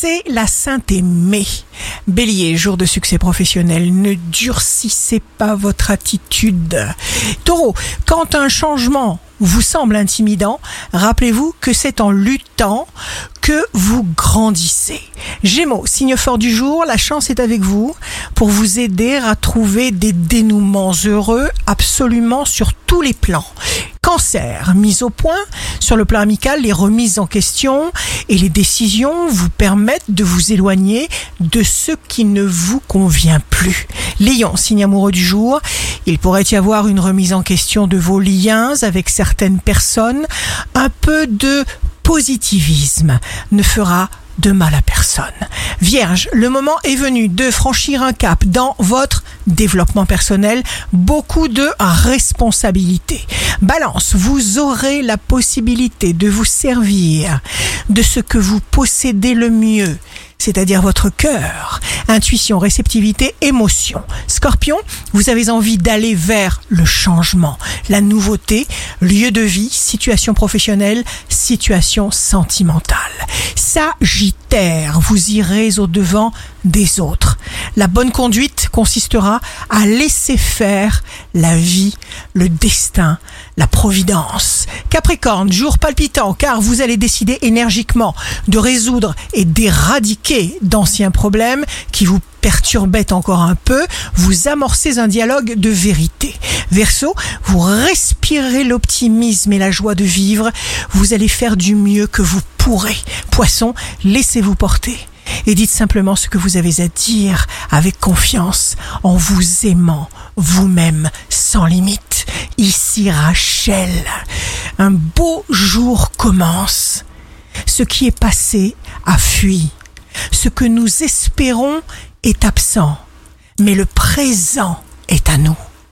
c'est la Sainte Aimée. Bélier, jour de succès professionnel, ne durcissez pas votre attitude. Taureau, quand un changement vous semble intimidant, rappelez-vous que c'est en luttant que vous grandissez. Gémeaux, signe fort du jour, la chance est avec vous pour vous aider à trouver des dénouements heureux absolument sur tous les plans. Cancer, mise au point, sur le plan amical, les remises en question et les décisions vous permettent de vous éloigner de ce qui ne vous convient plus. Lion, signe amoureux du jour, il pourrait y avoir une remise en question de vos liens avec certaines personnes. Un peu de positivisme ne fera de mal à personne. Vierge, le moment est venu de franchir un cap dans votre développement personnel, beaucoup de responsabilités. Balance, vous aurez la possibilité de vous servir de ce que vous possédez le mieux, c'est-à-dire votre cœur, intuition, réceptivité, émotion. Scorpion, vous avez envie d'aller vers le changement, la nouveauté, lieu de vie, situation professionnelle, situation sentimentale. Sagittaire, vous irez au-devant des autres. La bonne conduite consistera à laisser faire la vie, le destin, la providence. Capricorne, jour palpitant, car vous allez décider énergiquement de résoudre et d'éradiquer d'anciens problèmes qui vous perturbaient encore un peu, vous amorcez un dialogue de vérité. Verseau, vous respirez l'optimisme et la joie de vivre, vous allez faire du mieux que vous pourrez. Poisson, laissez-vous porter et dites simplement ce que vous avez à dire avec confiance, en vous aimant vous-même sans limite. Ici Rachel, un beau jour commence. Ce qui est passé a fui. Ce que nous espérons est absent, mais le présent est à nous.